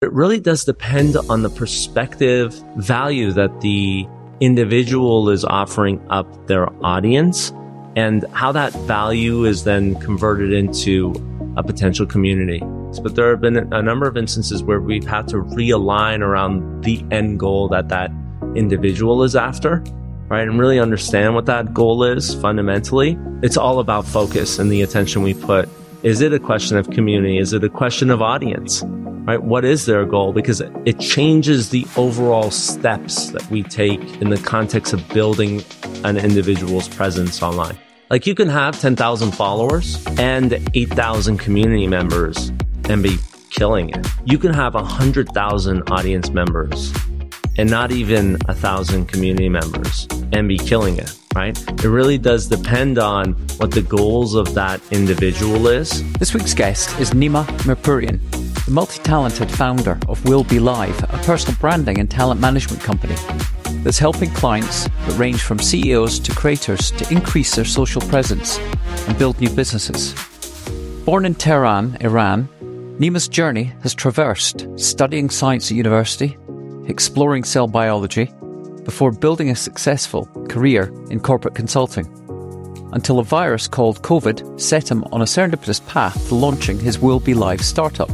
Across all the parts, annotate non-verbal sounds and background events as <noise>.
It really does depend on the perspective value that the individual is offering up their audience and how that value is then converted into a potential community. But there have been a number of instances where we've had to realign around the end goal that that individual is after, right? And really understand what that goal is fundamentally. It's all about focus and the attention we put. Is it a question of community? Is it a question of audience? right? What is their goal? Because it changes the overall steps that we take in the context of building an individual's presence online. Like you can have 10,000 followers and 8,000 community members and be killing it. You can have 100,000 audience members and not even a thousand community members and be killing it, right? It really does depend on what the goals of that individual is. This week's guest is Nima Mirpourian the multi talented founder of Will Be Live, a personal branding and talent management company that's helping clients that range from CEOs to creators to increase their social presence and build new businesses. Born in Tehran, Iran, Nima's journey has traversed studying science at university, exploring cell biology, before building a successful career in corporate consulting. Until a virus called COVID set him on a serendipitous path to launching his Will Be Live startup.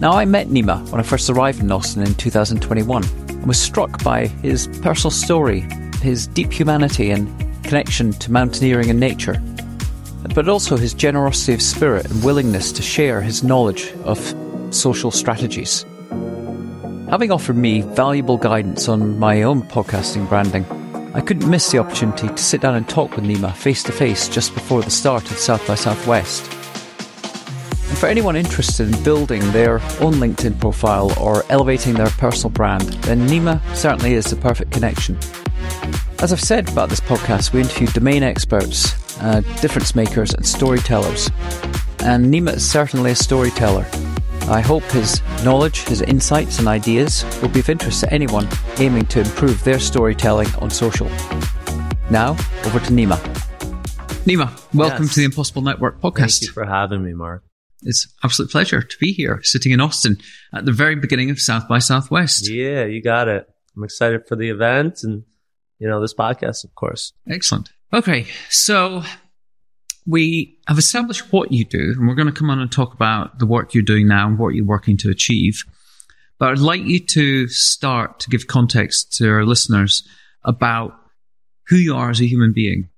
Now, I met Nima when I first arrived in Austin in 2021 and was struck by his personal story, his deep humanity and connection to mountaineering and nature, but also his generosity of spirit and willingness to share his knowledge of social strategies. Having offered me valuable guidance on my own podcasting branding, I couldn't miss the opportunity to sit down and talk with Nima face to face just before the start of South by Southwest. And for anyone interested in building their own LinkedIn profile or elevating their personal brand, then Nima certainly is the perfect connection. As I've said about this podcast, we interview domain experts, uh, difference makers, and storytellers. And Nima is certainly a storyteller. I hope his knowledge, his insights, and ideas will be of interest to anyone aiming to improve their storytelling on social. Now, over to Nima. Nima, welcome yes. to the Impossible Network podcast. Thank you for having me, Mark. It's absolute pleasure to be here, sitting in Austin at the very beginning of South by Southwest. Yeah, you got it. I'm excited for the event and you know this podcast, of course. Excellent. Okay, so we have established what you do, and we're going to come on and talk about the work you're doing now and what you're working to achieve. But I'd like you to start to give context to our listeners about who you are as a human being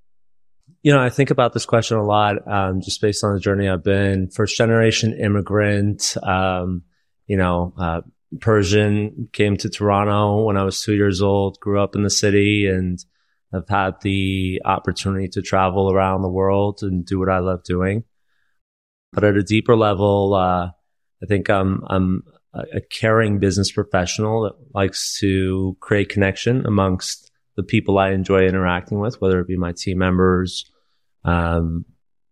you know, I think about this question a lot, um, just based on the journey I've been. First generation immigrant, um, you know, uh, Persian, came to Toronto when I was two years old, grew up in the city and have had the opportunity to travel around the world and do what I love doing. But at a deeper level, uh, I think I'm, I'm a caring business professional that likes to create connection amongst the people I enjoy interacting with, whether it be my team members, um,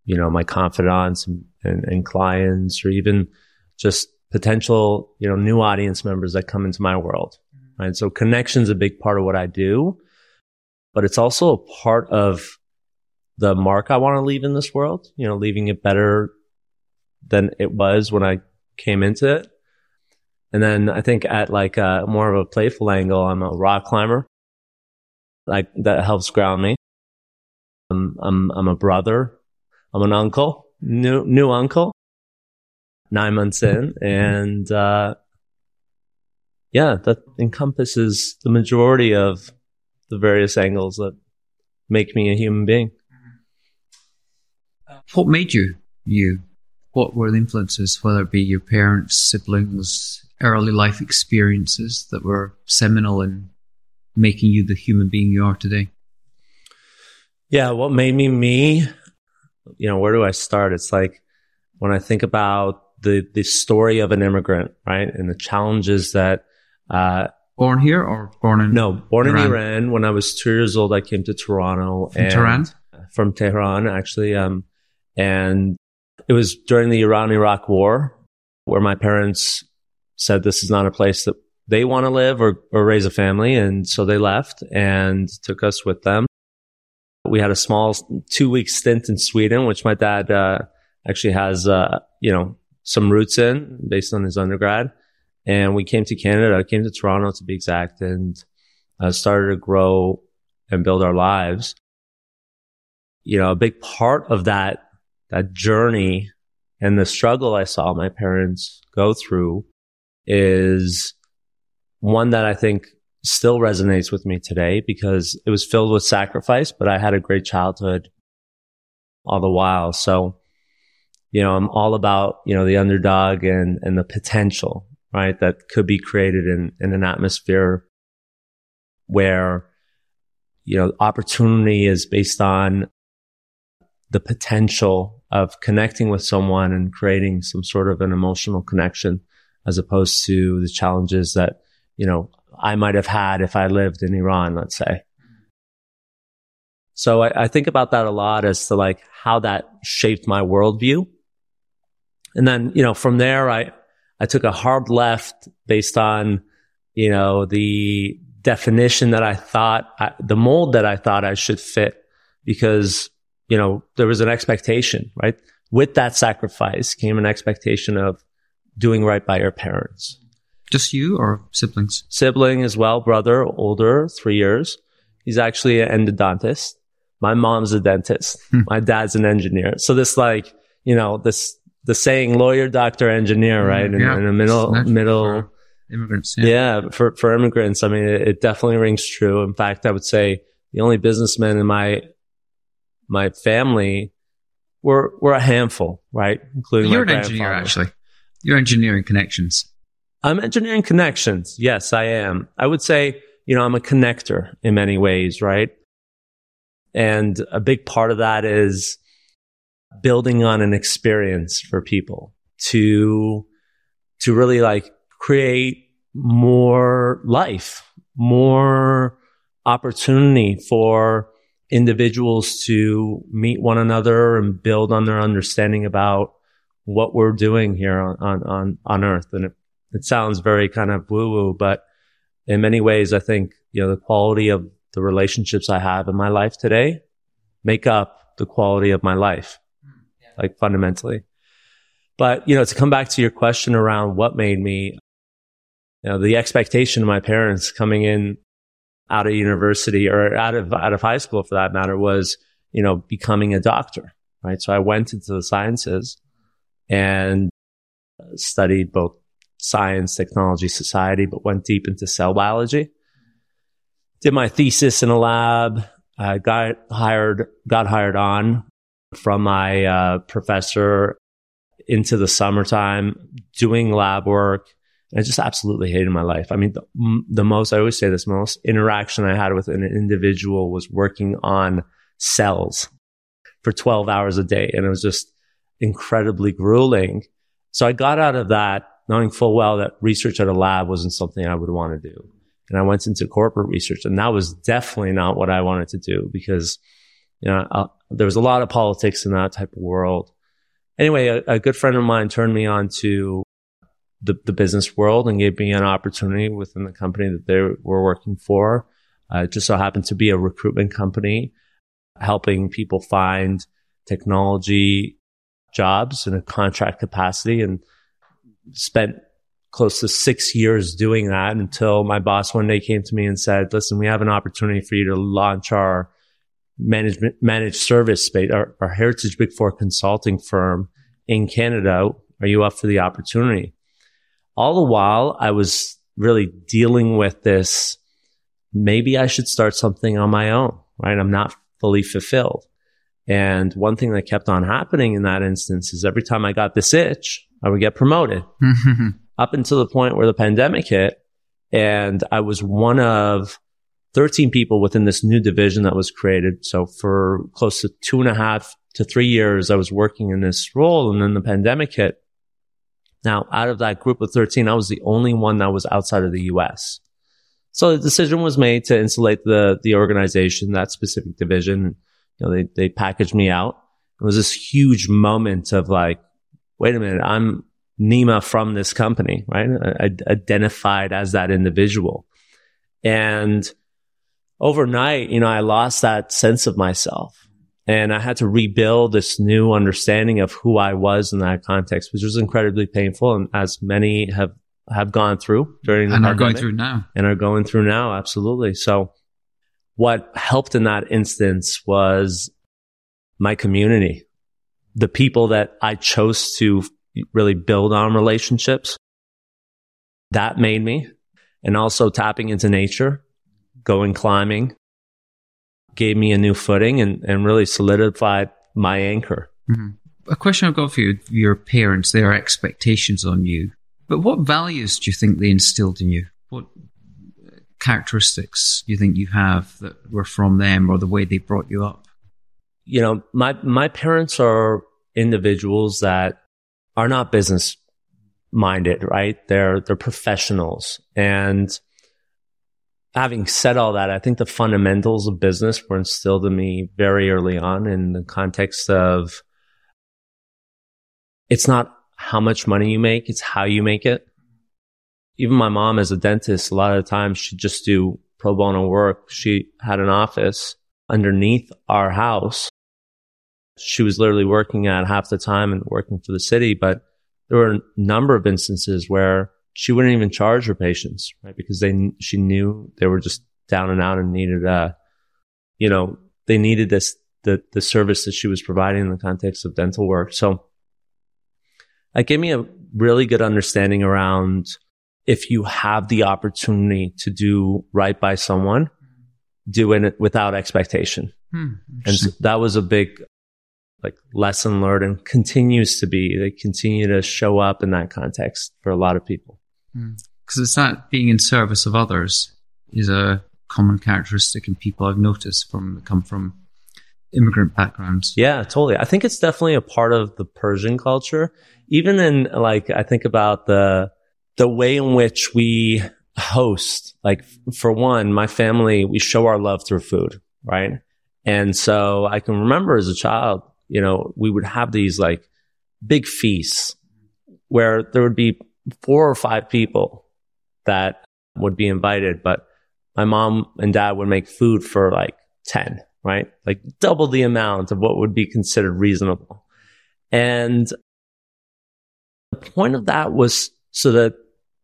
you know, my confidants and, and, and, clients, or even just potential, you know, new audience members that come into my world. Mm-hmm. Right. So connection's a big part of what I do, but it's also a part of the mark I want to leave in this world, you know, leaving it better than it was when I came into it. And then I think at like a more of a playful angle, I'm a rock climber like that helps ground me. I'm, I'm, I'm a brother. I'm an uncle, new, new uncle, nine months in. <laughs> And, uh, yeah, that encompasses the majority of the various angles that make me a human being. What made you you? What were the influences, whether it be your parents, siblings, early life experiences that were seminal in making you the human being you are today? Yeah, what made me me, you know, where do I start? It's like when I think about the the story of an immigrant, right, and the challenges that. Uh, born here or born in? No, born Iran? in Iran. When I was two years old, I came to Toronto. From Tehran. From Tehran, actually, um, and it was during the Iran-Iraq War, where my parents said this is not a place that they want to live or, or raise a family. And so they left and took us with them. We had a small two week stint in Sweden, which my dad, uh, actually has, uh, you know, some roots in based on his undergrad. And we came to Canada, I came to Toronto to be exact, and uh, started to grow and build our lives. You know, a big part of that, that journey and the struggle I saw my parents go through is one that I think still resonates with me today because it was filled with sacrifice, but I had a great childhood all the while. So, you know, I'm all about, you know, the underdog and, and the potential, right? That could be created in, in an atmosphere where, you know, opportunity is based on the potential of connecting with someone and creating some sort of an emotional connection as opposed to the challenges that, you know, I might have had if I lived in Iran, let's say. So I, I, think about that a lot as to like how that shaped my worldview. And then, you know, from there, I, I took a hard left based on, you know, the definition that I thought, I, the mold that I thought I should fit because, you know, there was an expectation, right? With that sacrifice came an expectation of doing right by your parents. Just you or siblings? Sibling as well, brother, older, three years. He's actually an endodontist. My mom's a dentist. Hmm. My dad's an engineer. So this like, you know, this, the saying lawyer, doctor, engineer, hmm, right? In, yeah. in the middle, middle, immigrants. Yeah. yeah. for, for immigrants. I mean, it, it definitely rings true. In fact, I would say the only businessmen in my, my family were, were a handful, right? Including You're an engineer, actually. You're engineering connections. I'm engineering connections. Yes, I am. I would say, you know, I'm a connector in many ways, right? And a big part of that is building on an experience for people to, to really like create more life, more opportunity for individuals to meet one another and build on their understanding about what we're doing here on, on, on earth. And it it sounds very kind of woo woo, but in many ways, I think, you know, the quality of the relationships I have in my life today make up the quality of my life, like fundamentally. But, you know, to come back to your question around what made me, you know, the expectation of my parents coming in out of university or out of, out of high school for that matter was, you know, becoming a doctor, right? So I went into the sciences and studied both science, technology, society, but went deep into cell biology. Did my thesis in a lab. Uh, got hired, got hired on from my uh, professor into the summertime doing lab work. I just absolutely hated my life. I mean, the, the most, I always say this, most interaction I had with an individual was working on cells for 12 hours a day. And it was just incredibly grueling. So I got out of that knowing full well that research at a lab wasn't something I would want to do. And I went into corporate research and that was definitely not what I wanted to do because, you know, uh, there was a lot of politics in that type of world. Anyway, a, a good friend of mine turned me on to the, the business world and gave me an opportunity within the company that they were working for. Uh, it just so happened to be a recruitment company helping people find technology jobs in a contract capacity. And spent close to six years doing that until my boss one day came to me and said, listen, we have an opportunity for you to launch our management, managed service space, our, our heritage big four consulting firm in Canada. Are you up for the opportunity? All the while I was really dealing with this. Maybe I should start something on my own, right? I'm not fully fulfilled. And one thing that kept on happening in that instance is every time I got this itch, I would get promoted <laughs> up until the point where the pandemic hit. And I was one of 13 people within this new division that was created. So for close to two and a half to three years, I was working in this role and then the pandemic hit. Now, out of that group of 13, I was the only one that was outside of the US. So the decision was made to insulate the, the organization, that specific division. You know, they, they packaged me out. It was this huge moment of like, wait a minute, I'm Nima from this company, right? I, I identified as that individual. And overnight, you know, I lost that sense of myself and I had to rebuild this new understanding of who I was in that context, which was incredibly painful. And as many have have gone through during and are going through now and are going through now. Absolutely. So what helped in that instance was my community, the people that I chose to really build on relationships. That made me and also tapping into nature, going climbing gave me a new footing and, and really solidified my anchor. Mm-hmm. A question I've got for you, your parents, their expectations on you, but what values do you think they instilled in you? What characteristics do you think you have that were from them or the way they brought you up? You know, my, my parents are individuals that are not business minded, right? They're, they're professionals. And having said all that, I think the fundamentals of business were instilled in me very early on in the context of it's not how much money you make, it's how you make it. Even my mom as a dentist, a lot of the times she'd just do pro bono work. She had an office underneath our house. She was literally working at half the time and working for the city, but there were a number of instances where she wouldn't even charge her patients, right? Because they, she knew they were just down and out and needed, uh, you know, they needed this, the, the service that she was providing in the context of dental work. So it gave me a really good understanding around if you have the opportunity to do right by someone, doing it without expectation. Hmm, and so that was a big like lesson learned and continues to be. They continue to show up in that context for a lot of people. Because hmm. it's that being in service of others is a common characteristic in people I've noticed from come from immigrant backgrounds. Yeah, totally. I think it's definitely a part of the Persian culture. Even in like, I think about the, the way in which we host, like for one, my family, we show our love through food, right? And so I can remember as a child, you know, we would have these like big feasts where there would be four or five people that would be invited, but my mom and dad would make food for like 10, right? Like double the amount of what would be considered reasonable. And the point of that was so that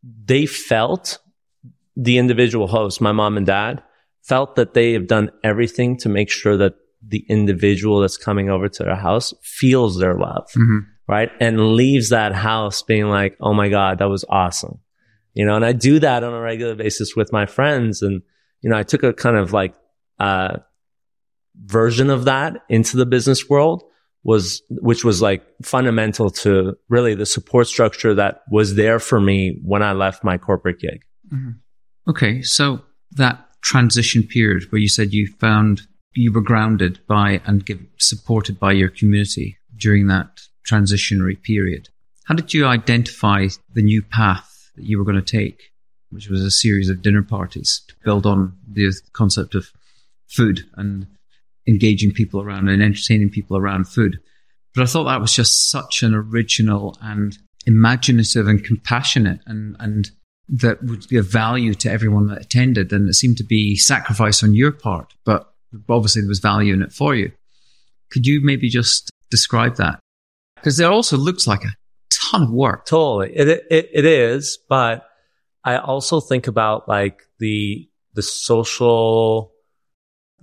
they felt the individual host, my mom and dad, felt that they have done everything to make sure that the individual that's coming over to their house feels their love. Mm-hmm right? And leaves that house being like, oh my God, that was awesome. You know, and I do that on a regular basis with my friends. And, you know, I took a kind of like, uh, version of that into the business world was, which was like fundamental to really the support structure that was there for me when I left my corporate gig. Mm-hmm. Okay. So that transition period where you said you found you were grounded by and give, supported by your community during that transitionary period. How did you identify the new path that you were going to take, which was a series of dinner parties to build on the concept of food and engaging people around and entertaining people around food? But I thought that was just such an original and imaginative and compassionate and, and that would be of value to everyone that attended. And it seemed to be sacrifice on your part, but obviously there was value in it for you. Could you maybe just describe that? Because it also looks like a ton of work. Totally, it, it it is, but I also think about like the the social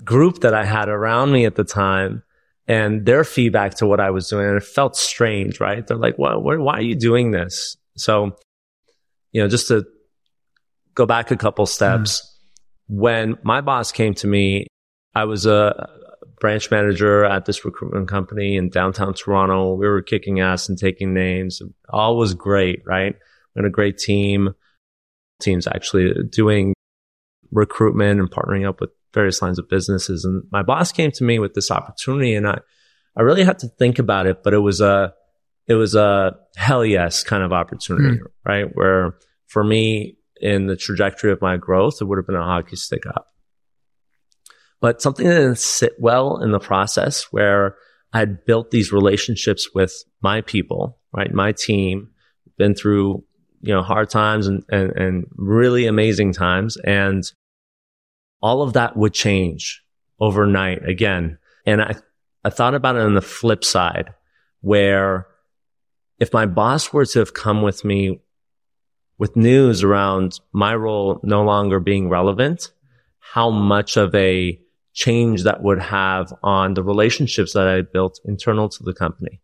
group that I had around me at the time and their feedback to what I was doing. And it felt strange, right? They're like, well, why are you doing this? So, you know, just to go back a couple steps, mm. when my boss came to me, I was a, branch manager at this recruitment company in downtown Toronto. We were kicking ass and taking names. All was great, right? We had a great team. Teams actually doing recruitment and partnering up with various lines of businesses. And my boss came to me with this opportunity and I, I really had to think about it, but it was a, it was a hell yes kind of opportunity, mm. right? Where for me in the trajectory of my growth, it would have been a hockey stick up but something that didn't sit well in the process where I had built these relationships with my people, right? My team, been through, you know, hard times and, and, and really amazing times. And all of that would change overnight again. And I, I thought about it on the flip side where if my boss were to have come with me with news around my role no longer being relevant, how much of a change that would have on the relationships that I built internal to the company.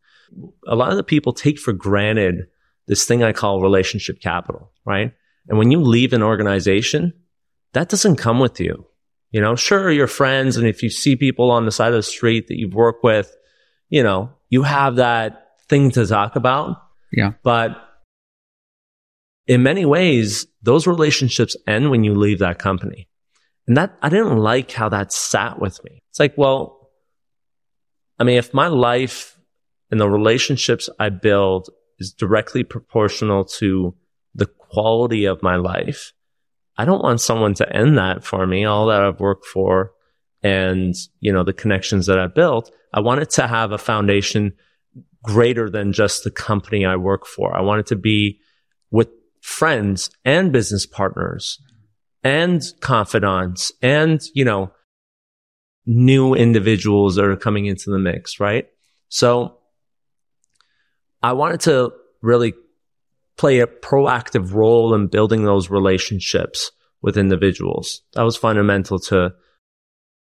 A lot of the people take for granted this thing I call relationship capital, right? And when you leave an organization, that doesn't come with you. You know, sure, your friends, and if you see people on the side of the street that you've worked with, you know, you have that thing to talk about. Yeah. But in many ways, those relationships end when you leave that company. And that, I didn't like how that sat with me. It's like, well, I mean, if my life and the relationships I build is directly proportional to the quality of my life, I don't want someone to end that for me, all that I've worked for and, you know, the connections that I built. I want it to have a foundation greater than just the company I work for. I want it to be with friends and business partners and confidants and, you know, new individuals that are coming into the mix, right? So I wanted to really play a proactive role in building those relationships with individuals. That was fundamental to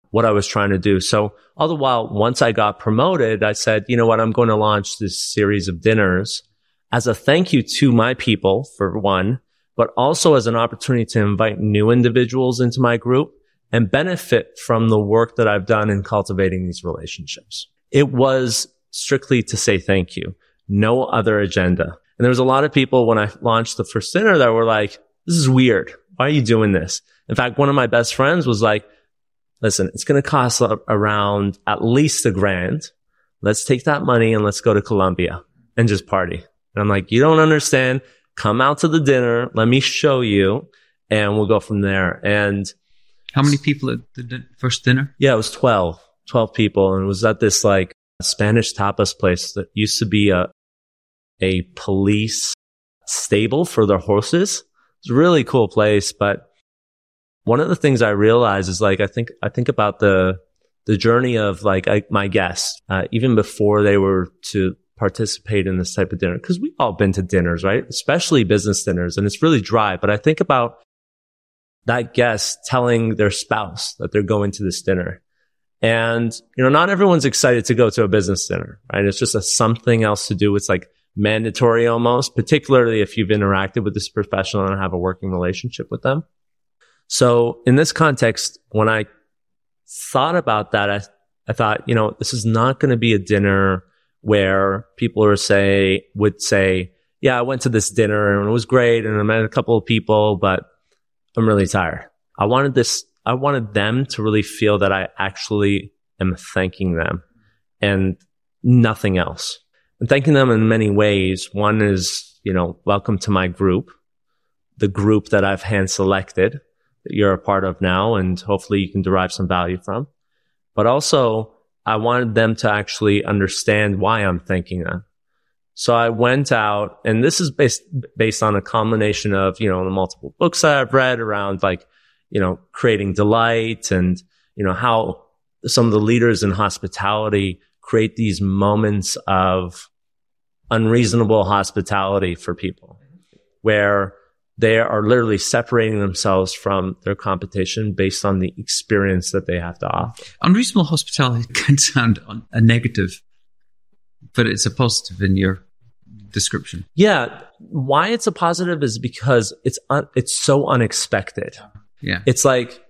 what I was trying to do. So all the while, once I got promoted, I said, you know what? I'm going to launch this series of dinners as a thank you to my people for one, but also as an opportunity to invite new individuals into my group and benefit from the work that I've done in cultivating these relationships. It was strictly to say thank you. No other agenda. And there was a lot of people when I launched the first dinner that were like, this is weird. Why are you doing this? In fact, one of my best friends was like, listen, it's going to cost around at least a grand. Let's take that money and let's go to Colombia and just party. And I'm like, you don't understand come out to the dinner. Let me show you and we'll go from there. And how many people at the first dinner? Yeah, it was 12, 12 people. And it was at this like Spanish tapas place that used to be a, a police stable for their horses. It's a really cool place. But one of the things I realized is like, I think, I think about the, the journey of like I, my guests, uh, even before they were to participate in this type of dinner because we've all been to dinners, right? Especially business dinners and it's really dry. But I think about that guest telling their spouse that they're going to this dinner. And, you know, not everyone's excited to go to a business dinner, right? It's just a something else to do. It's like mandatory almost, particularly if you've interacted with this professional and have a working relationship with them. So in this context, when I thought about that, I, I thought, you know, this is not going to be a dinner where people are say would say, yeah, I went to this dinner and it was great and I met a couple of people, but I'm really tired. I wanted this, I wanted them to really feel that I actually am thanking them and nothing else. And thanking them in many ways. One is, you know, welcome to my group, the group that I've hand selected that you're a part of now and hopefully you can derive some value from. But also I wanted them to actually understand why I'm thinking that. So I went out and this is based, based on a combination of, you know, the multiple books that I've read around like, you know, creating delight and, you know, how some of the leaders in hospitality create these moments of unreasonable hospitality for people where they are literally separating themselves from their competition based on the experience that they have to offer. Unreasonable hospitality <laughs> can sound a negative, but it's a positive in your description. Yeah, why it's a positive is because it's un- it's so unexpected. Yeah, it's like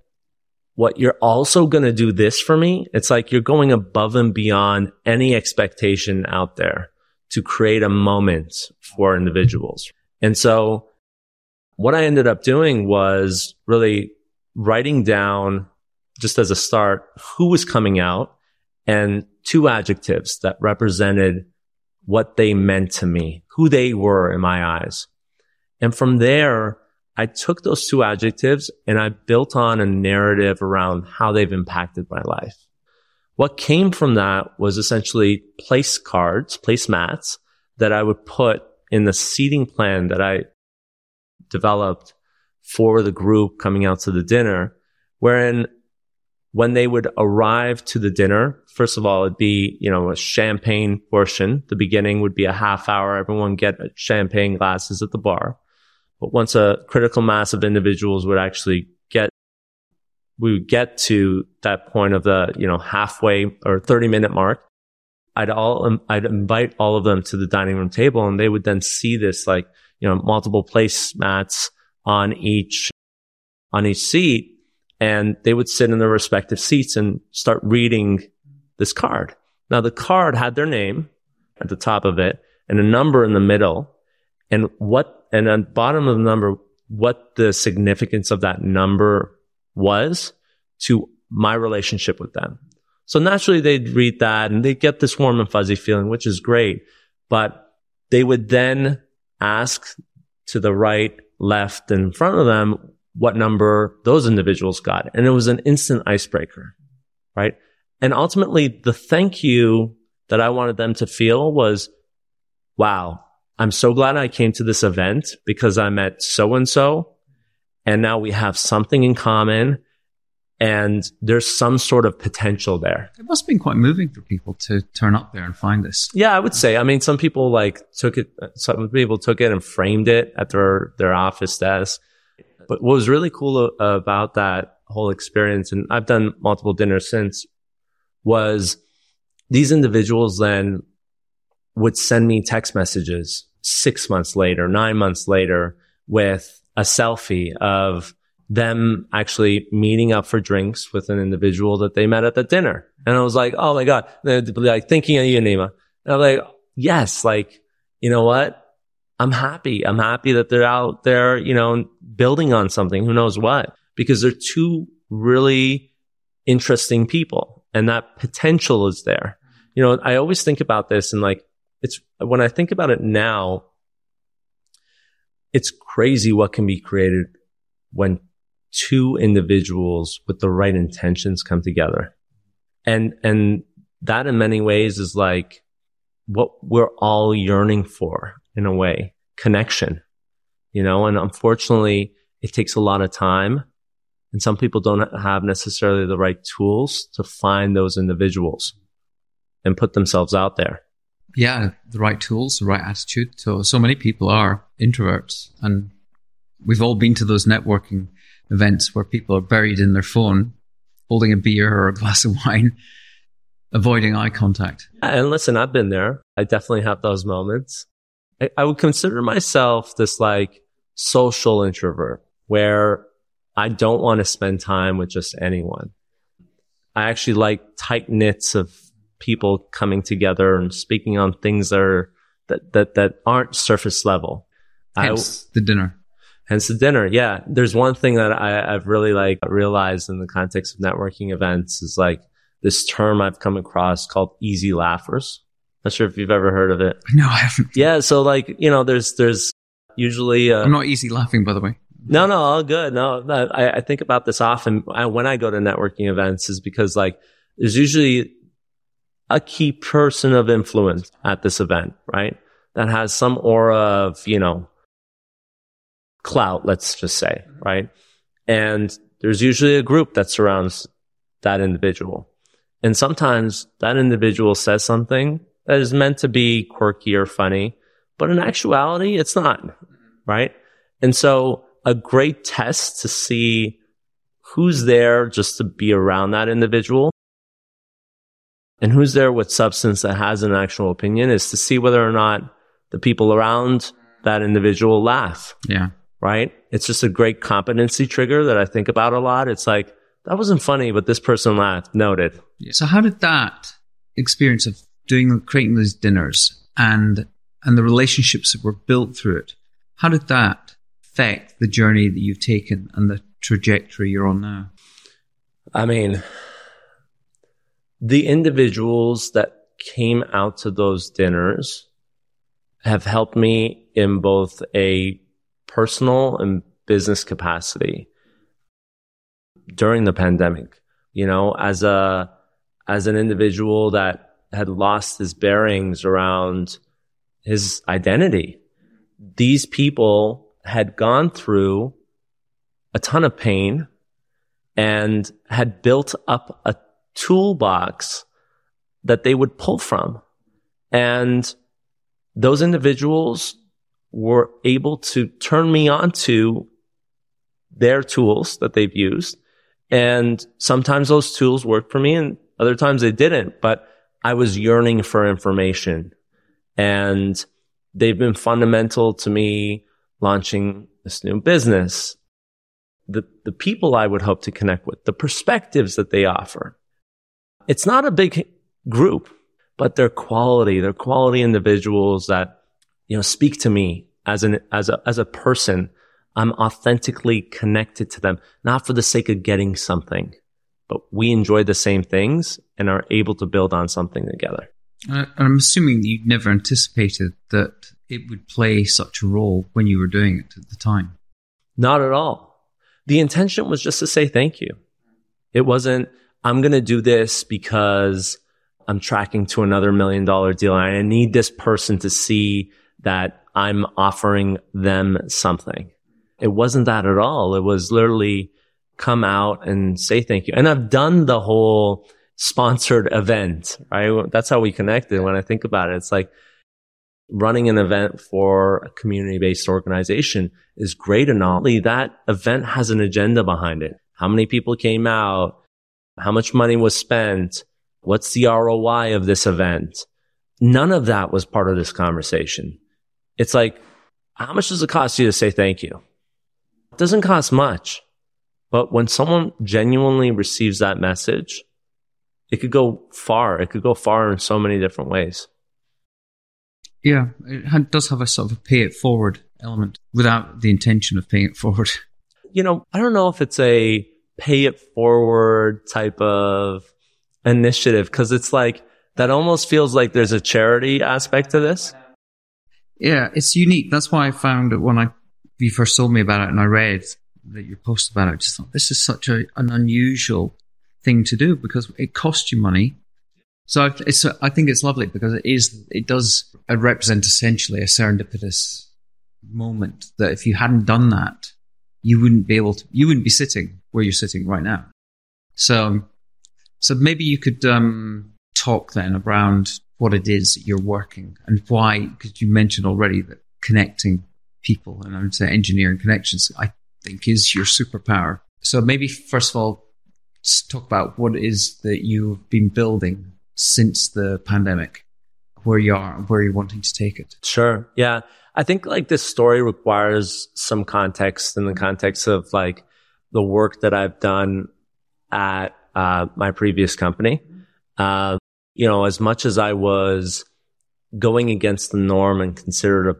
what you're also going to do this for me. It's like you're going above and beyond any expectation out there to create a moment for individuals, and so what I ended up doing was really writing down just as a start who was coming out and two adjectives that represented what they meant to me, who they were in my eyes. And from there, I took those two adjectives and I built on a narrative around how they've impacted my life. What came from that was essentially place cards, place mats that I would put in the seating plan that I developed for the group coming out to the dinner, wherein when they would arrive to the dinner, first of all, it'd be, you know, a champagne portion. The beginning would be a half hour. Everyone get champagne glasses at the bar. But once a critical mass of individuals would actually get, we would get to that point of the, you know, halfway or 30 minute mark. I'd all, I'd invite all of them to the dining room table and they would then see this like, you know, multiple placemats on each, on each seat. And they would sit in their respective seats and start reading this card. Now the card had their name at the top of it and a number in the middle and what, and on bottom of the number, what the significance of that number was to my relationship with them. So naturally they'd read that and they'd get this warm and fuzzy feeling, which is great. But they would then ask to the right, left, and in front of them what number those individuals got. And it was an instant icebreaker, right? And ultimately the thank you that I wanted them to feel was, wow, I'm so glad I came to this event because I met so and so and now we have something in common and there's some sort of potential there. It must have been quite moving for people to turn up there and find this. Yeah, I would say. I mean, some people like took it, some people took it and framed it at their, their office desk. But what was really cool about that whole experience, and I've done multiple dinners since, was these individuals then would send me text messages six months later, nine months later with a selfie of them actually meeting up for drinks with an individual that they met at the dinner. And I was like, oh my God, like thinking of you, Nima. And I'm like, yes, like, you know what? I'm happy. I'm happy that they're out there, you know, building on something. Who knows what? Because they're two really interesting people and that potential is there. You know, I always think about this and like, it's when I think about it now, it's crazy what can be created when two individuals with the right intentions come together. And, and that in many ways is like what we're all yearning for in a way, connection, you know, and unfortunately it takes a lot of time and some people don't have necessarily the right tools to find those individuals and put themselves out there. Yeah, the right tools, the right attitude. So, so many people are introverts and we've all been to those networking events where people are buried in their phone, holding a beer or a glass of wine, avoiding eye contact. And listen, I've been there. I definitely have those moments. I, I would consider myself this like social introvert where I don't want to spend time with just anyone. I actually like tight knits of people coming together and speaking on things that are that that, that aren't surface level. Hence I, the dinner. Hence the dinner. Yeah. There's one thing that I, I've really like realized in the context of networking events is like this term I've come across called easy laughers. Not sure if you've ever heard of it. No, I haven't. Yeah. So like, you know, there's, there's usually, uh, I'm not easy laughing, by the way. No, no, all good. No, I, I think about this often I, when I go to networking events is because like there's usually a key person of influence at this event, right? That has some aura of, you know, clout, let's just say, right? And there's usually a group that surrounds that individual. And sometimes that individual says something that is meant to be quirky or funny, but in actuality, it's not, right? And so a great test to see who's there just to be around that individual and who's there with substance that has an actual opinion is to see whether or not the people around that individual laugh. Yeah. Right. It's just a great competency trigger that I think about a lot. It's like, that wasn't funny, but this person laughed. Noted. So how did that experience of doing, creating these dinners and, and the relationships that were built through it, how did that affect the journey that you've taken and the trajectory you're on now? I mean, the individuals that came out to those dinners have helped me in both a personal and business capacity during the pandemic. You know, as a, as an individual that had lost his bearings around his identity, these people had gone through a ton of pain and had built up a toolbox that they would pull from. And those individuals were able to turn me on to their tools that they've used. And sometimes those tools worked for me and other times they didn't, but I was yearning for information and they've been fundamental to me launching this new business. The, the people I would hope to connect with, the perspectives that they offer. It's not a big group, but they're quality. They're quality individuals that, you know, speak to me as an, as a, as a person. I'm authentically connected to them, not for the sake of getting something, but we enjoy the same things and are able to build on something together. Uh, I'm assuming you'd never anticipated that it would play such a role when you were doing it at the time. Not at all. The intention was just to say thank you. It wasn't, I'm going to do this because I'm tracking to another million dollar deal and I need this person to see that I'm offering them something. It wasn't that at all. It was literally come out and say thank you. And I've done the whole sponsored event, right? That's how we connected. When I think about it, it's like running an event for a community based organization is great and all. That event has an agenda behind it. How many people came out? How much money was spent? What's the ROI of this event? None of that was part of this conversation. It's like, how much does it cost you to say thank you? It doesn't cost much. But when someone genuinely receives that message, it could go far. It could go far in so many different ways. Yeah, it does have a sort of a pay it forward element without the intention of paying it forward. <laughs> You know, I don't know if it's a pay it forward type of initiative because it's like that almost feels like there's a charity aspect to this. Yeah, it's unique. That's why I found it when I you first told me about it and I read that you post about it. I just thought this is such a, an unusual thing to do because it costs you money. So it's I think it's lovely because it is it does represent essentially a serendipitous moment that if you hadn't done that, you wouldn't be able to you wouldn't be sitting where you're sitting right now. So so maybe you could um, talk then around what it is that you're working and why, because you mentioned already that connecting people and I would say engineering connections, I think is your superpower. So maybe first of all, talk about what it is that you've been building since the pandemic, where you are, where you're wanting to take it. Sure. Yeah. I think like this story requires some context in the context of like the work that I've done at uh, my previous company. Uh, you know, as much as I was going against the norm and considered a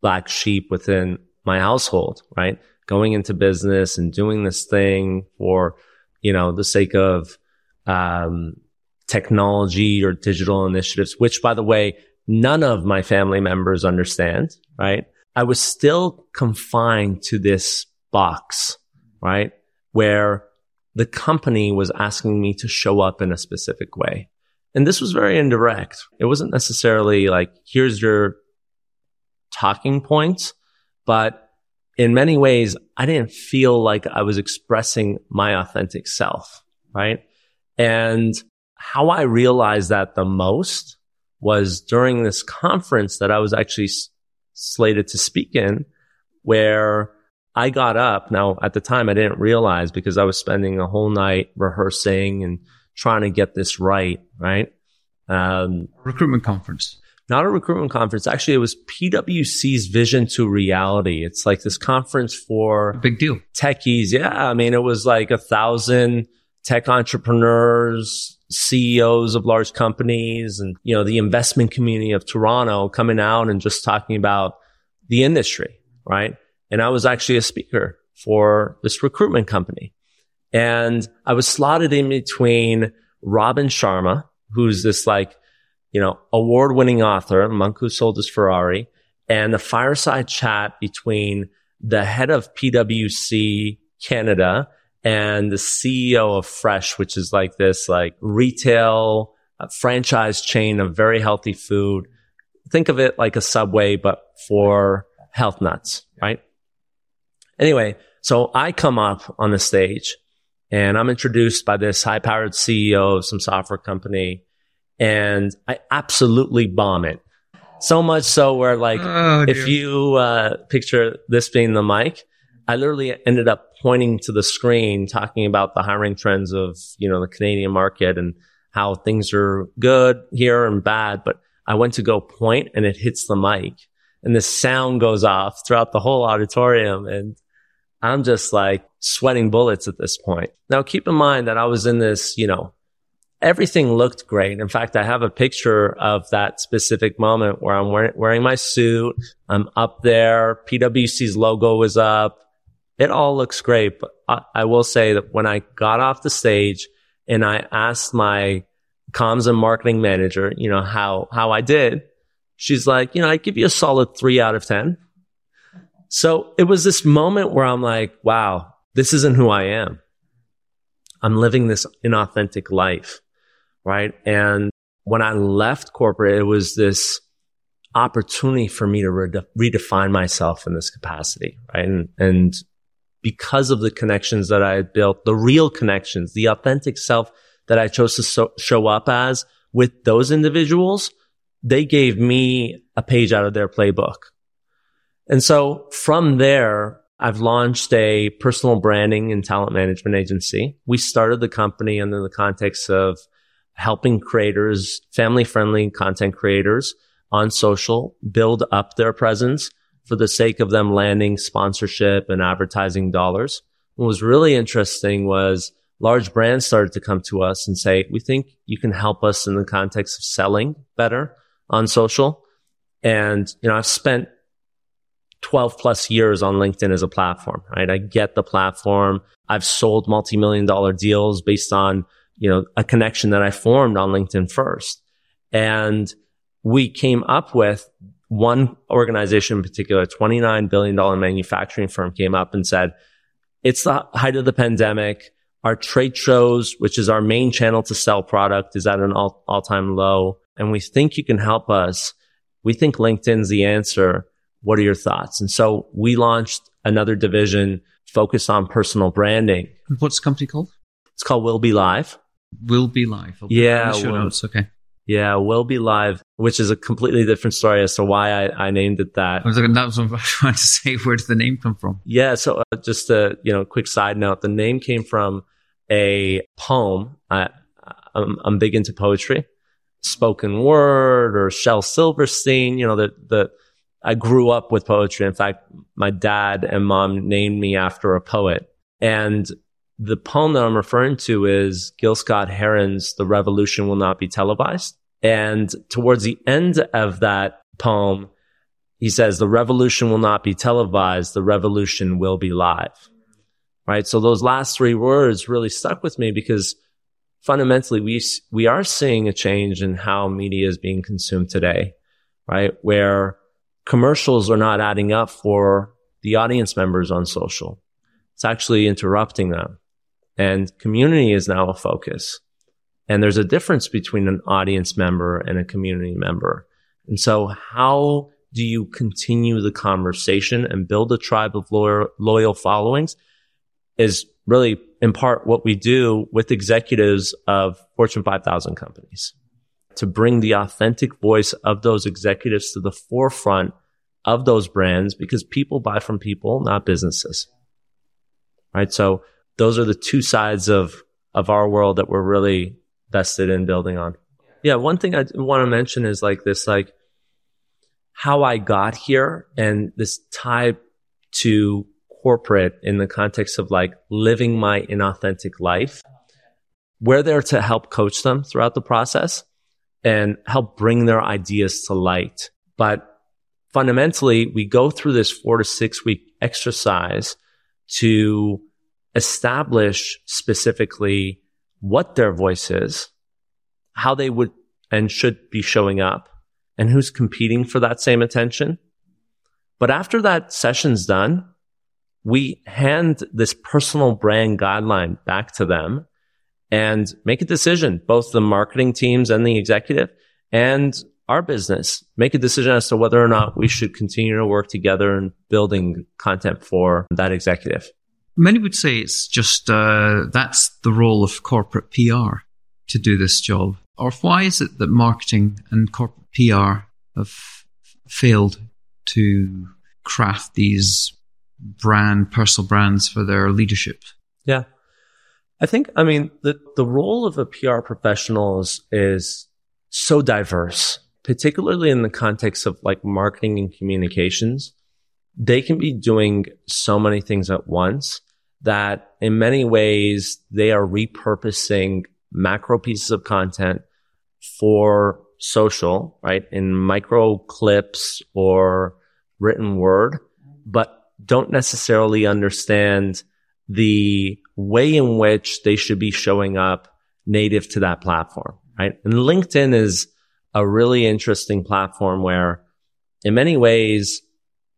black sheep within my household, right? Going into business and doing this thing for, you know, the sake of, um, technology or digital initiatives, which by the way, none of my family members understand, right? I was still confined to this box, right? Where the company was asking me to show up in a specific way. And this was very indirect. It wasn't necessarily like, here's your talking points, but in many ways, I didn't feel like I was expressing my authentic self, right? And how I realized that the most was during this conference that I was actually s- slated to speak in, where I got up. Now, at the time, I didn't realize because I was spending a whole night rehearsing and trying to get this right, right? Um, recruitment conference. Not a recruitment conference. Actually, it was PwC's Vision to Reality. It's like this conference for big deal techies. Yeah. I mean, it was like a thousand tech entrepreneurs, CEOs of large companies and, you know, the investment community of Toronto coming out and just talking about the industry, right? And I was actually a speaker for this recruitment company. And I was slotted in between Robin Sharma, who's this like, you know, award winning author, Monk Who Sold His Ferrari, and a fireside chat between the head of PwC Canada and the CEO of Fresh, which is like this like retail uh, franchise chain of very healthy food. Think of it like a Subway, but for health nuts, right? Anyway, so I come up on the stage and I'm introduced by this high powered CEO of some software company and I absolutely bomb it. So much so where like, Oh, if you uh, picture this being the mic, I literally ended up pointing to the screen, talking about the hiring trends of you know the Canadian market and how things are good here and bad. But I went to go point, and it hits the mic, and the sound goes off throughout the whole auditorium, and I'm just like sweating bullets at this point. Now, keep in mind that I was in this, you know, everything looked great. In fact, I have a picture of that specific moment where I'm wearing, wearing my suit. I'm up there. PwC's logo was up. It all looks great. But I, I will say that when I got off the stage and I asked my comms and marketing manager, you know, how, how I did, she's like, you know, I give you a solid three out of 10. So it was this moment where I'm like, wow, this isn't who I am. I'm living this inauthentic life. Right. And when I left corporate, it was this opportunity for me to rede- redefine myself in this capacity. Right. And, and because of the connections that I had built, the real connections, the authentic self that I chose to so- show up as with those individuals, they gave me a page out of their playbook. And so from there, I've launched a personal branding and talent management agency. We started the company under the context of helping creators, family friendly content creators on social build up their presence for the sake of them landing sponsorship and advertising dollars. What was really interesting was large brands started to come to us and say, we think you can help us in the context of selling better on social. And, you know, I've spent 12 plus years on LinkedIn as a platform, right? I get the platform. I've sold multi-million dollar deals based on, you know, a connection that I formed on LinkedIn first. And we came up with one organization in particular, a $29 billion manufacturing firm came up and said, it's the height of the pandemic. Our trade shows, which is our main channel to sell product is at an all, time low. And we think you can help us. We think LinkedIn's the answer. What are your thoughts? And so we launched another division focused on personal branding. What's the company called? It's called Will Be Live. Will be live. I'll Yeah, the will. notes. Okay. Yeah, Will Be Live, which is a completely different story as to why I, I named it that. I was like, that was what <laughs> I was trying to say. Where did the name come from? Yeah. So uh, just a, you know, quick side note, the name came from a poem. I, I'm, I'm big into poetry, spoken word or Shel Silverstein, you know, the, the, I grew up with poetry. In fact, my dad and mom named me after a poet. And the poem that I'm referring to is Gil Scott Heron's The Revolution Will Not Be Televised. And towards the end of that poem, he says, The revolution will not be televised. The revolution will be live. Right. So those last three words really stuck with me because fundamentally we, we are seeing a change in how media is being consumed today. Right. Where commercials are not adding up for the audience members on social. It's actually interrupting them. And community is now a focus. And there's a difference between an audience member and a community member. And so how do you continue the conversation and build a tribe of loyal, loyal followings is really in part what we do with executives of Fortune 5000 companies to bring the authentic voice of those executives to the forefront of those brands because people buy from people, not businesses. Right. So those are the two sides of, of our world that we're really vested in building on. Yeah. One thing I want to mention is like this, like how I got here and this tie to corporate in the context of like living my inauthentic life. We're there to help coach them throughout the process and help bring their ideas to light. But fundamentally, we go through this four to six week exercise to establish specifically what their voice is, how they would and should be showing up, and who's competing for that same attention. But after that session's done, we hand this personal brand guideline back to them and make a decision, both the marketing teams and the executive and our business make a decision as to whether or not we should continue to work together in building content for that executive. Many would say it's just uh, that's the role of corporate PR to do this job. Or why is it that marketing and corporate PR have failed to craft these brand, personal brands for their leadership? Yeah. I think, I mean, the, the role of a PR professional is, is so diverse, particularly in the context of like marketing and communications. They can be doing so many things at once that in many ways they are repurposing macro pieces of content for social, right? In micro clips or written word, but don't necessarily understand the way in which they should be showing up native to that platform, right? And LinkedIn is a really interesting platform where in many ways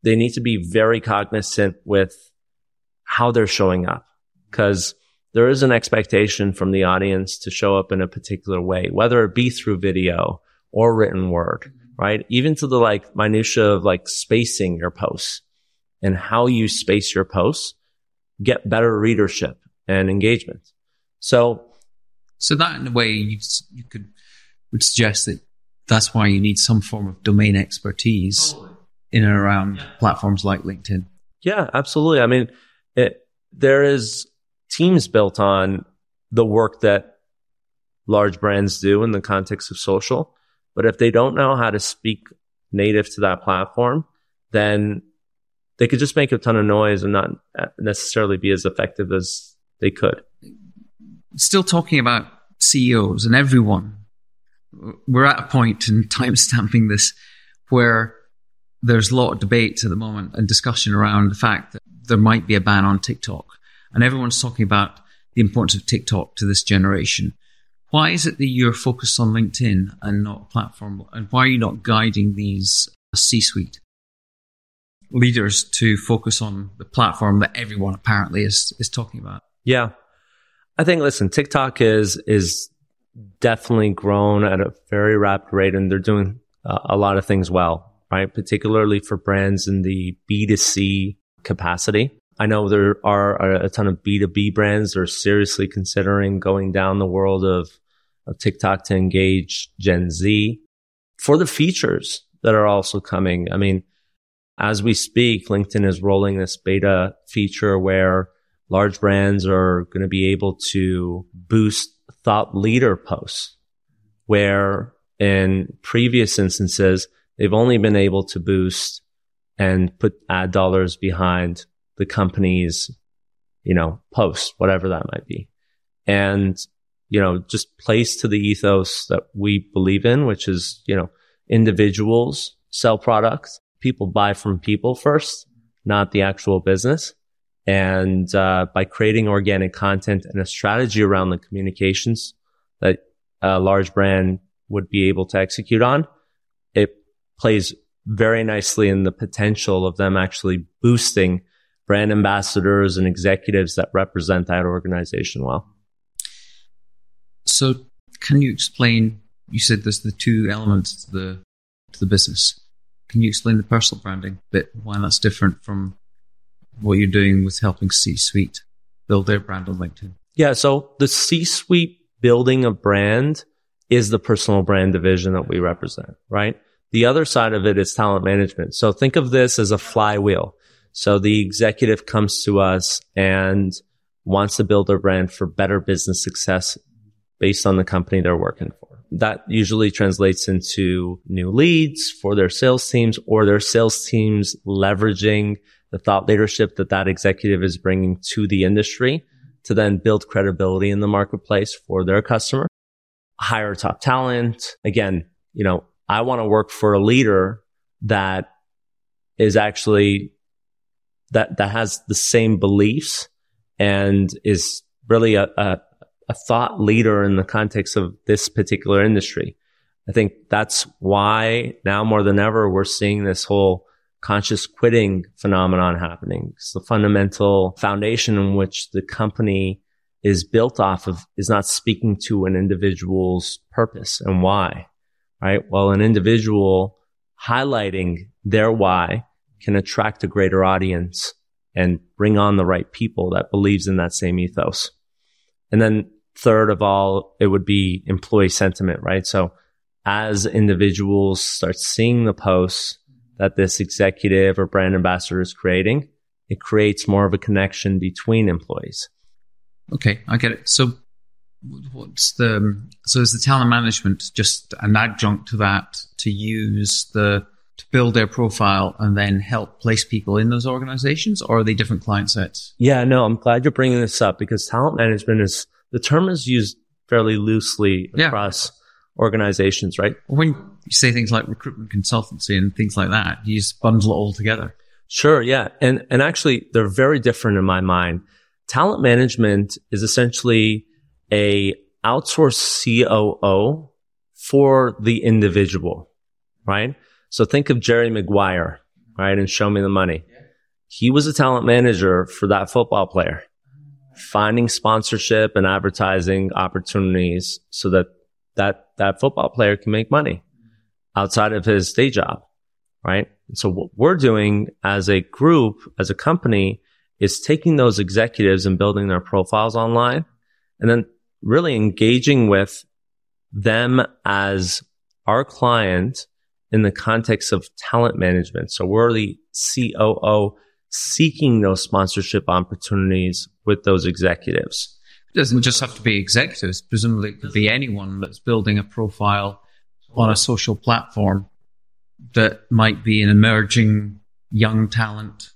they need to be very cognizant with how they're showing up because there is an expectation from the audience to show up in a particular way, whether it be through video or written word, right? Even to the like minutia of like spacing your posts and how you space your posts get better readership and engagement. So, so that in a way you, you could would suggest that that's why you need some form of domain expertise in and around yeah. platforms like LinkedIn. Yeah, absolutely. I mean, it, there is teams built on the work that large brands do in the context of social. But if they don't know how to speak native to that platform, then they could just make a ton of noise and not uh, necessarily be as effective as they could. Still talking about CEOs and everyone, we're at a point in time stamping this where there's a lot of debate at the moment and discussion around the fact that there might be a ban on TikTok. And everyone's talking about the importance of TikTok to this generation. Why is it that you're focused on LinkedIn and not platform? And why are you not guiding these C suite? leaders to focus on the platform that everyone apparently is is talking about. Yeah. I think listen, TikTok is is definitely grown at a very rapid rate and they're doing uh, a lot of things well, right? Particularly for brands in the B2C capacity. I know there are a, ton of B2B brands that are seriously considering going down the world of, of TikTok to engage Gen Z for the features that are also coming. I mean, as we speak, LinkedIn is rolling this beta feature where large brands are going to be able to boost thought leader posts where in previous instances, they've only been able to boost and put ad dollars behind the company's, you know, post, whatever that might be. And, you know, just place to the ethos that we believe in, which is, you know, individuals sell products people buy from people first, not the actual business. And uh, by creating organic content and a strategy around the communications that a large brand would be able to execute on, it plays very nicely in the potential of them actually boosting brand ambassadors and executives that represent that organization well. So, can you explain? You said there's the two elements to the to the business. Can you explain the personal branding bit, why that's different from what you're doing with helping C Suite build their brand on LinkedIn? Yeah. So the C Suite building a brand is the personal brand division that we represent, right? The other side of it is talent management. So think of this as a flywheel. So the executive comes to us and wants to build their brand for better business success based on the company they're working for that usually translates into new leads for their sales teams or their sales teams leveraging the thought leadership that that executive is bringing to the industry to then build credibility in the marketplace for their customer, hire top talent. Again, you know, I want to work for a leader that is actually that, that has the same beliefs and is really a, a, a thought leader in the context of this particular industry. I think that's why now more than ever, we're seeing this whole conscious quitting phenomenon happening. It's the fundamental foundation in which the company is built off of is not speaking to an individual's purpose and why, right? Well, an individual highlighting their why can attract a greater audience and bring on the right people that believes in that same ethos. And then Third of all, it would be employee sentiment, right? So as individuals start seeing the posts that this executive or brand ambassador is creating, it creates more of a connection between employees. Okay, I get it. So what's the so is the talent management just an adjunct to that to use the to build their profile and then help place people in those organizations or are they different client sets yeah no i'm glad you're bringing this up because talent management is the term is used fairly loosely Yeah. Organizations right when you say things like recruitment consultancy and things like that you just bundle it all together Sure, yeah. And and actually they're very different in my mind. Talent management is essentially a outsourced COO for the individual, right? So think of Jerry Maguire, right? And show me the money. He was a talent manager for that football player, finding sponsorship and advertising opportunities so that that, that football player can make money outside of his day job right? So what we're doing as a group, as a company, is taking those executives and building their profiles online and then really engaging with them as our client in the context of talent management. So we're the COO seeking those sponsorship opportunities with those executives. It doesn't just have to be executives presumably it could be anyone that's building a profile on a social platform that might be an emerging young talent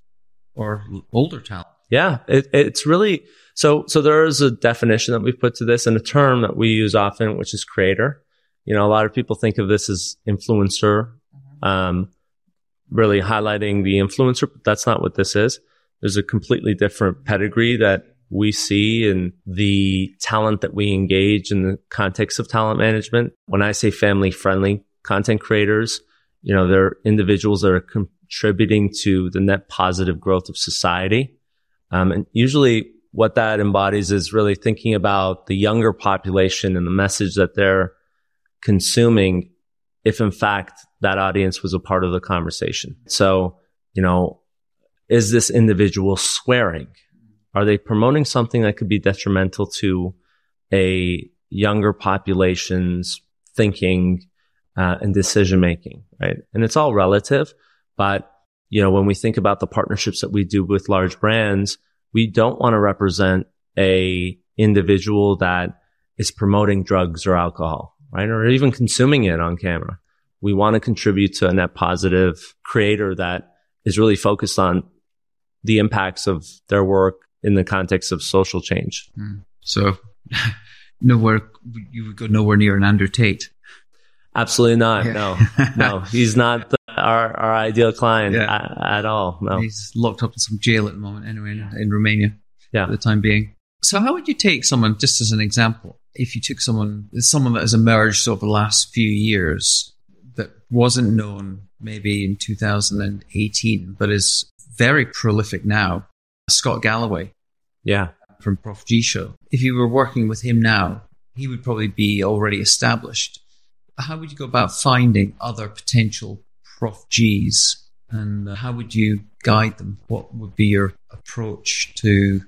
or older talent Yeah, it, it's really so. So there is a definition that we've put to this, and a term that we use often, which is creator. You know, a lot of people think of this as influencer, um, really highlighting the influencer. But that's not what this is. There's a completely different pedigree that we see in the talent that we engage in the context of talent management. When I say family friendly content creators, you know, they're individuals that are contributing to the net positive growth of society. Um, and usually what that embodies is really thinking about the younger population and the message that they're consuming if in fact that audience was a part of the conversation. So, you know, is this individual swearing? Are they promoting something that could be detrimental to a younger population's thinking uh, and decision making, right? And it's all relative, but you know, when we think about the partnerships that we do with large brands, we don't want to represent a individual that is promoting drugs or alcohol, right? Or even consuming it on camera. We want to contribute to a net positive creator that is really focused on the impacts of their work in the context of social change. Mm. so <laughs> nowhere you would go nowhere near an Andrew Tate Absolutely not. Yeah. No, <laughs> no, he's not the, our, our ideal client Yeah. a- at all. No. He's locked up in some jail at the moment, anyway, in, in Romania Yeah. for the time being. So, how would you take someone, just as an example, if you took someone, someone that has emerged over the last few years that wasn't known maybe in 2018, but is very prolific now, Scott Galloway Yeah. from Prof G Show. If you were working with him now, he would probably be already established. How would you go about finding other potential Prof Gs and uh, how would you guide them? What would be your approach to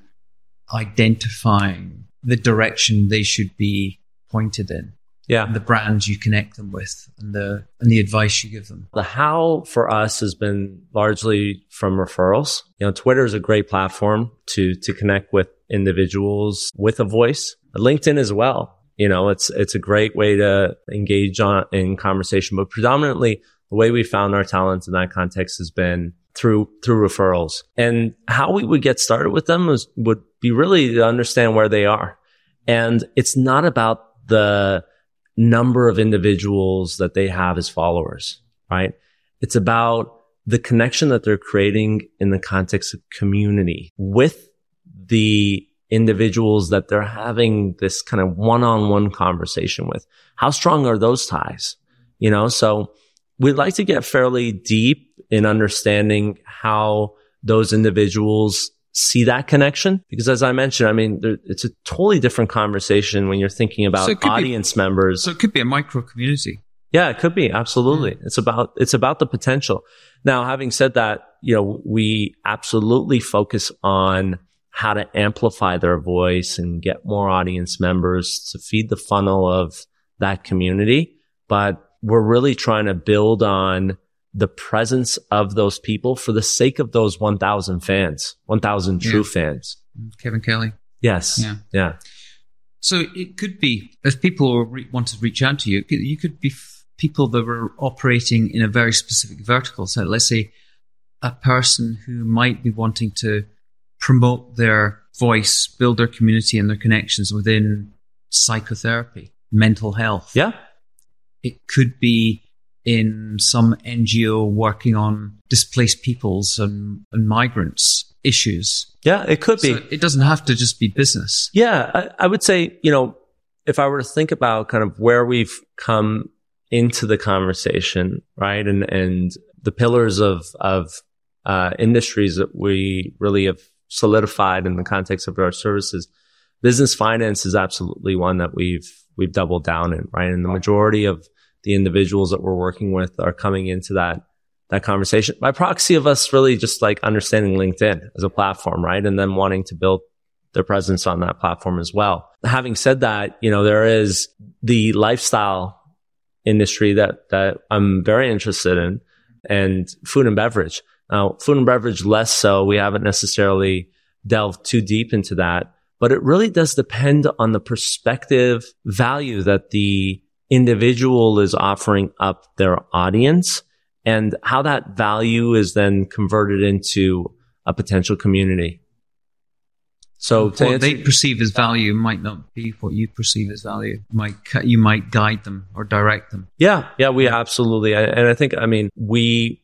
identifying the direction they should be pointed in, Yeah. the brands you connect them with, and the and the advice you give them? The how for us has been largely from referrals. You know, Twitter is a great platform to, to connect with individuals with a voice. LinkedIn as well. You know, it's, it's a great way to engage on in conversation, but predominantly the way we found our talents in that context has been through, through referrals and how we would get started with them was, would be really to understand where they are. And it's not about the number of individuals that they have as followers, right? It's about the connection that they're creating in the context of community with the individuals that they're having this kind of one-on-one conversation with. How strong are those ties? You know, so we'd like to get fairly deep in understanding how those individuals see that connection. Because as I mentioned, I mean, there, it's a totally different conversation when you're thinking about So could be- audience members. So it could be a micro community. Yeah, it could be. Absolutely. Mm. It's about, it's about the potential. Now, having said that, you know, we absolutely focus on how to amplify their voice and get more audience members to feed the funnel of that community. But we're really trying to build on the presence of those people for the sake of those 1000 fans, 1000 true Yeah. fans. Kevin Kelly. Yes. Yeah. Yeah. So it could be if people re- want to reach out to you, you could be f- people that were operating in a very specific vertical. So let's say a person who might be wanting to promote their voice, build their community and their connections within psychotherapy, mental health. Yeah. It could be in some NGO working on displaced peoples and, and migrants issues. Yeah. It could be. So it doesn't have to just be business. Yeah, I, I would say, you know, if I were to think about kind of where we've come into the conversation, right, and and the pillars of of uh, industries that we really have solidified in the context of our services, business finance is absolutely one that we've we've doubled down in, right, and the majority of the individuals that we're working with are coming into that that conversation by proxy of us really just like understanding LinkedIn as a platform, right, and then wanting to build their presence on that platform as well. Having said that, you know, there is the lifestyle industry that, that I'm very interested in and food and beverage. Now, food and beverage less so. We haven't necessarily delved too deep into that, but it really does depend on the perspective value that the individual is offering up their audience and how that value is then converted into a potential community. So what they perceive as value might not be what you perceive as value. Might you might guide them or direct them. Yeah, yeah, we absolutely, and I think, I mean, we,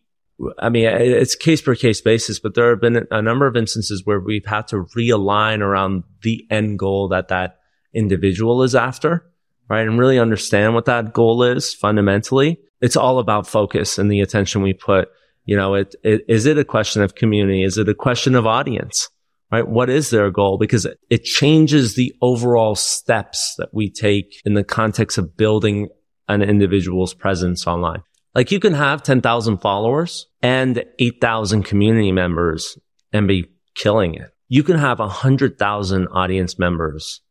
I mean, it's case per case basis, but there have been a number of instances where we've had to realign around the end goal that that individual is after, right? And really understand what that goal is fundamentally. It's all about focus and the attention we put. You know, it, it is it a question of community? Is it a question of audience? Right? What is their goal? Because it, it changes the overall steps that we take in the context of building an individual's presence online. Like you can have 10,000 followers and 8,000 community members and be killing it. You can have 100,000 audience members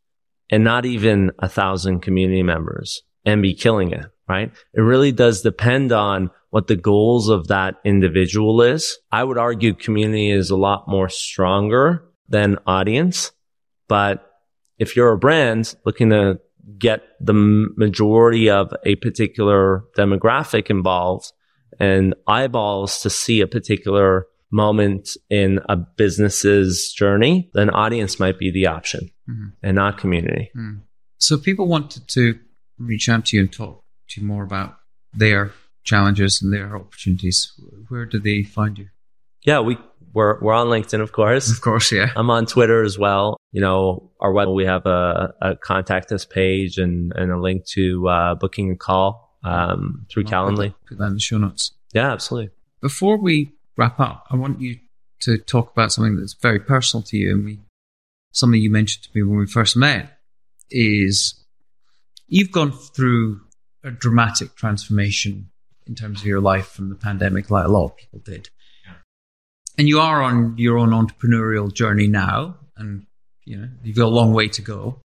and not even a thousand community members and be killing it, right? It really does depend on what the goals of that individual is. I would argue community is a lot more stronger than audience, but if you're a brand looking to get the majority of a particular demographic involved and eyeballs to see a particular moment in a business's journey, then audience might be the option Mhm. and not community. So people wanted to reach out to you and talk to you more about their challenges and their opportunities. Where do they find you? Yeah, we we're we're on LinkedIn, of course. Of course, yeah. I'm on Twitter as well. You know, our web we have a, a contact us page and and a link to uh, booking a call um, through I'll put Calendly. that- Put that in the show notes. Yeah, absolutely. Before we wrap up, I want you to talk about something that's very personal to you, and we something you mentioned to me when we first met is you've gone through a dramatic transformation in terms of your life from the pandemic, like a lot of people did. And you are on your own entrepreneurial journey now, and you know you've got a long way to go.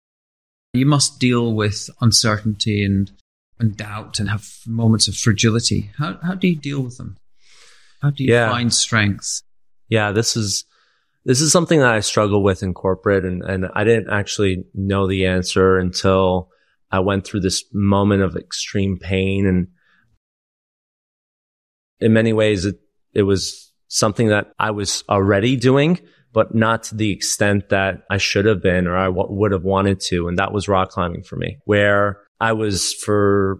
You must deal with uncertainty and and doubt, and have moments of fragility. How how do you deal with them? How do you Yeah. find strength? Yeah, this is this is something that I struggle with in corporate, and and I didn't actually know the answer until I went through this moment of extreme pain, and in many ways, it it was something that I was already doing, but not to the extent that I should have been or I w- would have wanted to, and that was rock climbing for me, where I was for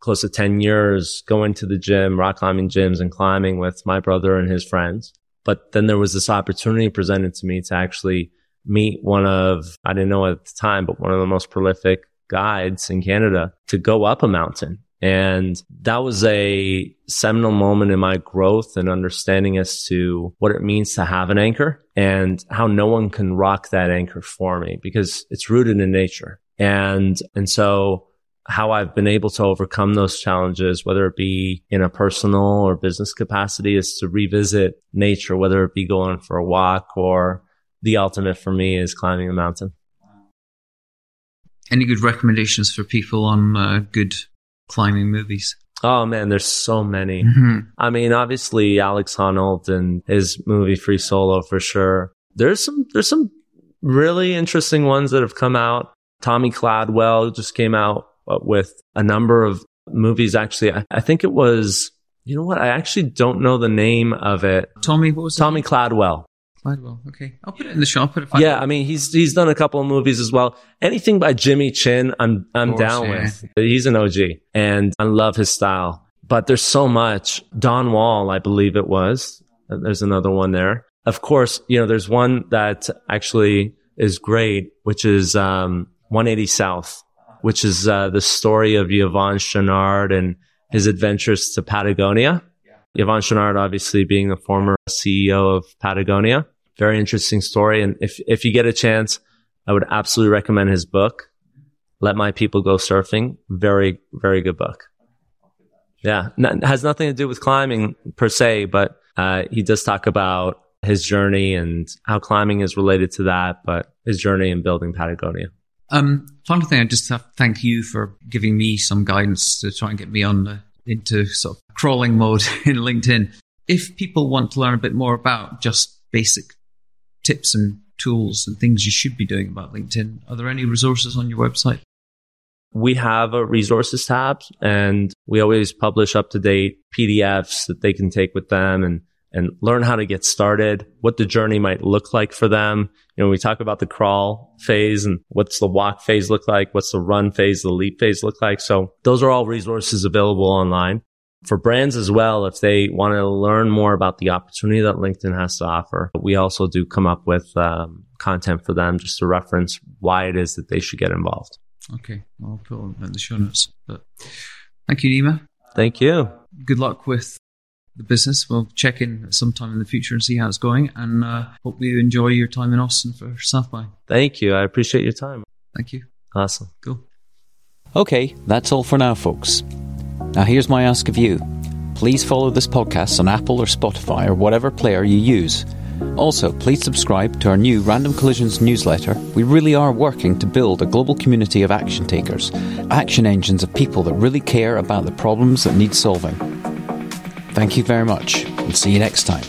close to 10 years going to the gym, rock climbing gyms and climbing with my brother and his friends. But then there was this opportunity presented to me to actually meet one of, I didn't know at the time, but one of the most prolific guides in Canada to go up a mountain. And that was a seminal moment in my growth and understanding as to what it means to have an anchor and how no one can rock that anchor for me because it's rooted in nature. And, and so how I've been able to overcome those challenges, whether it be in a personal or business capacity, is to revisit nature, whether it be going for a walk or the ultimate for me is climbing a mountain. Any good recommendations for people on uh, good climbing movies? Oh man, there's so many. Mhm. I mean, obviously Alex Honnold and his movie Free Solo for sure. There's some there's some really interesting ones that have come out. Tommy Cladwell just came out with a number of movies. Actually, I, I think it was. You know what? I actually don't know the name of it. Tommy, what was it? Tommy Cladwell. Gladwell. Okay, I'll put it in the shop. Put it. Yeah. I mean he's he's done a couple of movies as well. Anything by Jimmy Chin, I'm I'm course, down yeah. with. He's an OG, and I love his style. But there's so much. Dawn Wall, I believe it was. Uh, There's another one there. Of course, you know there's one that actually is great, which is um, 180 South, which is uh, the story of Yvon Chouinard and his adventures to Patagonia. Yvon Chouinard, obviously being the former CEO of Patagonia. Very interesting story. And if, if you get a chance, I would absolutely recommend his book, Let My People Go Surfing. Very, very good book. Yeah. N- has nothing to do with climbing per se, but, uh, he does talk about his journey and how climbing is related to that, but his journey in building Patagonia. Um, final thing, I just have to thank you for giving me some guidance to try and get me on the, into sort of crawling mode <laughs> in LinkedIn. If people want to learn a bit more about just basic tips and tools and things you should be doing about LinkedIn, are there any resources on your website? we have a resources tab and we always publish up to date PDFs that they can take with them and, and learn how to get started, what the journey might look like for them. You know, we talk about the crawl phase and what's the walk phase look like? What's the run phase, the leap phase look like? So those are all resources available online for brands as well. If they want to learn more about the opportunity that LinkedIn has to offer, we also do come up with um, content for them just to reference why it is that they should get involved. Okay, I'll put it in the show notes. But thank you, Nima. Thank you. Good luck with the business. We'll check in sometime in the future and see how it's going. And uh, hope you enjoy your time in Austin for South by. Thank you. I appreciate your time. Thank you. Awesome. Cool. Okay, that's all for now, folks. Now, here's my ask of you please follow this podcast on Apple or Spotify or whatever player you use. Also, please subscribe to our new Random Collisions newsletter. We really are working to build a global community of action takers, action engines of people that really care about the problems that need solving. Thank you very much, and see you next time.